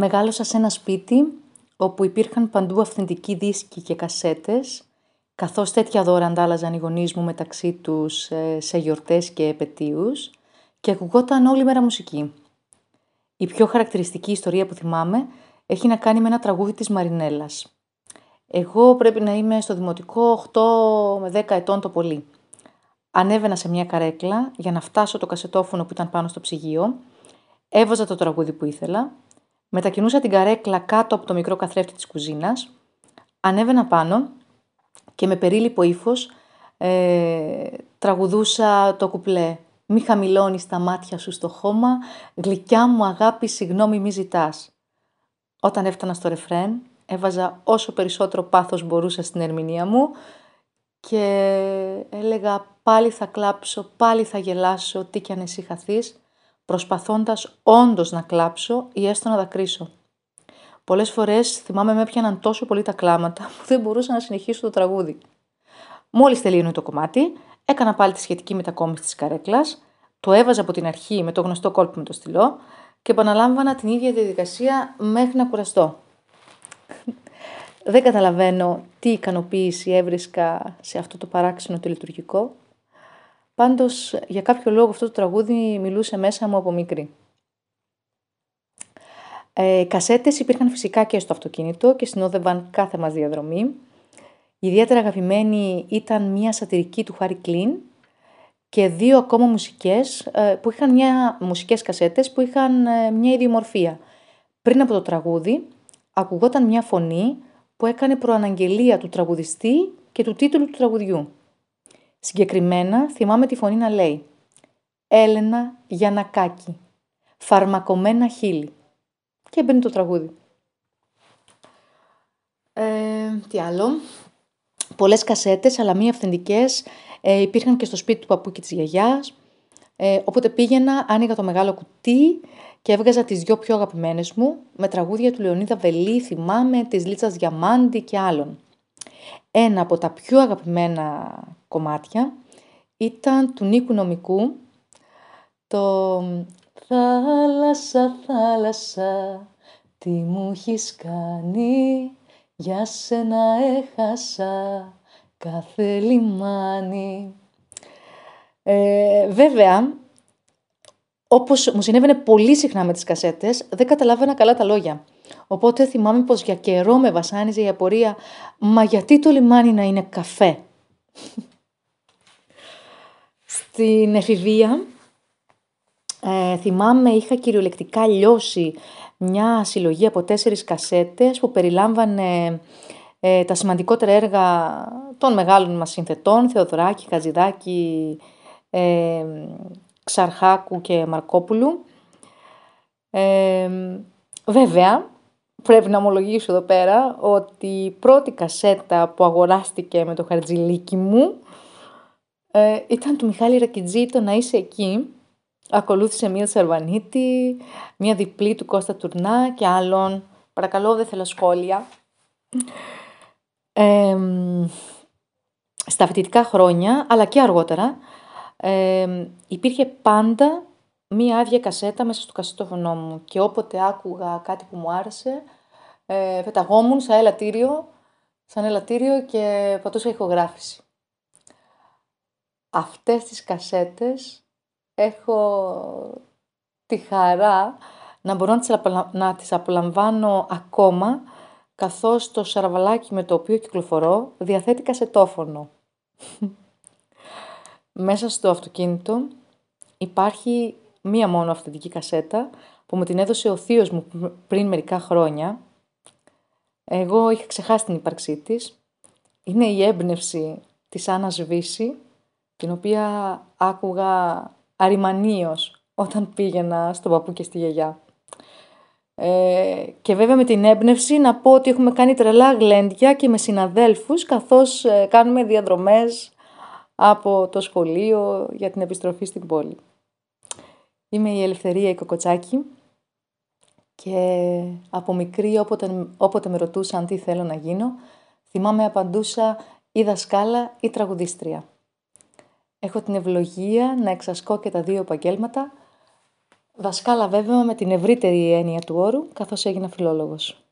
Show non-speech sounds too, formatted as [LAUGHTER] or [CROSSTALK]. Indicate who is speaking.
Speaker 1: Μεγάλωσα σε ένα σπίτι όπου υπήρχαν παντού αυθεντικοί δίσκοι και κασέτες, καθώς τέτοια δώρα αντάλλαζαν οι γονείς μου μεταξύ τους ε, σε γιορτές και επαιτίους και ακουγόταν όλη μέρα μουσική. Η πιο χαρακτηριστική ιστορία που θυμάμαι έχει να κάνει με ένα τραγούδι της Μαρινέλας. Εγώ πρέπει να είμαι στο δημοτικό 8 με 10 ετών το πολύ. Ανέβαινα σε μια καρέκλα για να φτάσω το κασετόφωνο που ήταν πάνω στο ψυγείο, έβαζα το τραγούδι που ήθελα Μετακινούσα την καρέκλα κάτω από το μικρό καθρέφτη της κουζίνας, ανέβαινα πάνω και με περίλυπο ύφος ε, τραγουδούσα το κουπλέ «Μη χαμηλώνεις τα μάτια σου στο χώμα, γλυκιά μου αγάπη, συγγνώμη μη ζητάς». Όταν έφτανα στο ρεφρέν, έβαζα όσο περισσότερο πάθος μπορούσα στην ερμηνεία μου και έλεγα «Πάλι θα κλάψω, πάλι θα γελάσω, τι κι αν εσύ χαθείς» προσπαθώντας όντως να κλάψω ή έστω να δακρύσω. Πολλές φορές θυμάμαι με έπιαναν τόσο πολύ τα κλάματα που δεν μπορούσα να συνεχίσω το τραγούδι. Μόλις τελείωνε το κομμάτι, έκανα πάλι τη σχετική μετακόμιση της καρέκλας, το έβαζα από την αρχή με το γνωστό κόλπο με το στυλό και επαναλάμβανα την ίδια διαδικασία μέχρι να κουραστώ. Δεν καταλαβαίνω τι ικανοποίηση έβρισκα σε αυτό το παράξενο τελειτουργικό, Πάντως, για κάποιο λόγο αυτό το τραγούδι μιλούσε μέσα μου από μικρή. Ε, κασέτες υπήρχαν φυσικά και στο αυτοκίνητο και συνόδευαν κάθε μας διαδρομή. Ιδιαίτερα αγαπημένη ήταν μια σατυρική του Χάρη Κλίν και δύο ακόμα μουσικές, ε, που είχαν μια, μουσικές κασέτες που είχαν ε, μια ιδιομορφία. Πριν από το τραγούδι ακουγόταν μια φωνή που έκανε προαναγγελία του τραγουδιστή και του τίτλου του τραγουδιού. Συγκεκριμένα θυμάμαι τη φωνή να λέει «Έλενα Γιανακάκη, φαρμακομένα χείλη» και μπαίνει το τραγούδι. Ε, τι άλλο. Πολλές κασέτες, αλλά μη αυθεντικές, ε, υπήρχαν και στο σπίτι του παππού και της γιαγιάς. Ε, οπότε πήγαινα, άνοιγα το μεγάλο κουτί και έβγαζα τις δυο πιο αγαπημένες μου με τραγούδια του Λεωνίδα Βελή, θυμάμαι, της Λίτσας Διαμάντη και άλλων. Ένα από τα πιο αγαπημένα κομμάτια ήταν του Νίκου Νομικού το «Θάλασσα, θάλασσα, τι μου έχεις κάνει, για σένα έχασα κάθε λιμάνι». Ε, βέβαια, όπως μου συνέβαινε πολύ συχνά με τις κασέτες, δεν καταλάβαινα καλά τα λόγια. Οπότε θυμάμαι πως για καιρό με βασάνιζε η απορία «Μα γιατί το λιμάνι να είναι καφέ» Στην εφηβεία ε, θυμάμαι είχα κυριολεκτικά λιώσει μια συλλογή από τέσσερις κασέτες που περιλάμβανε ε, τα σημαντικότερα έργα των μεγάλων μας συνθετών, Θεοδωράκη, Χαζηδάκη, ε, Ξαρχάκου και Μαρκόπουλου. Ε, βέβαια, πρέπει να ομολογήσω εδώ πέρα ότι η πρώτη κασέτα που αγοράστηκε με το χαρτζιλίκι μου ε, ήταν του Μιχάλη Ρακιτζή το «Να είσαι εκεί». Ακολούθησε μία Σαρβανίτη, μία διπλή του Κώστα Τουρνά και άλλων. Παρακαλώ, δεν θέλω σχόλια. Ε, στα φοιτητικά χρόνια, αλλά και αργότερα, ε, υπήρχε πάντα μία άδεια κασέτα μέσα στο κασετόφωνο μου και όποτε άκουγα κάτι που μου άρεσε, ε, πεταγόμουν σαν ελαττήριο, σαν ελαττήριο και πατούσα ηχογράφηση. Αυτές τις κασέτες έχω τη χαρά να μπορώ να τις, να τις απολαμβάνω ακόμα καθώς το σαραβαλάκι με το οποίο κυκλοφορώ διαθέτει κασετόφωνο. [LAUGHS] Μέσα στο αυτοκίνητο υπάρχει μία μόνο αυθεντική κασέτα που μου την έδωσε ο θείος μου πριν μερικά χρόνια. Εγώ είχα ξεχάσει την ύπαρξή της. Είναι η έμπνευση της Άννας Βύση, την οποία άκουγα αριμανίως όταν πήγαινα στον παππού και στη γιαγιά. Ε, και βέβαια με την έμπνευση να πω ότι έχουμε κάνει τρελά γλέντια και με συναδέλφους καθώς ε, κάνουμε διαδρομές από το σχολείο για την επιστροφή στην πόλη. Είμαι η Ελευθερία η Κοκοτσάκη και από μικρή όποτε, όποτε με ρωτούσαν τι θέλω να γίνω, θυμάμαι απαντούσα ή δασκάλα ή τραγουδίστρια. Έχω την ευλογία να εξασκώ και τα δύο επαγγέλματα Δασκάλα βέβαια με την ευρύτερη έννοια του όρου, καθώς έγινα φιλόλογος.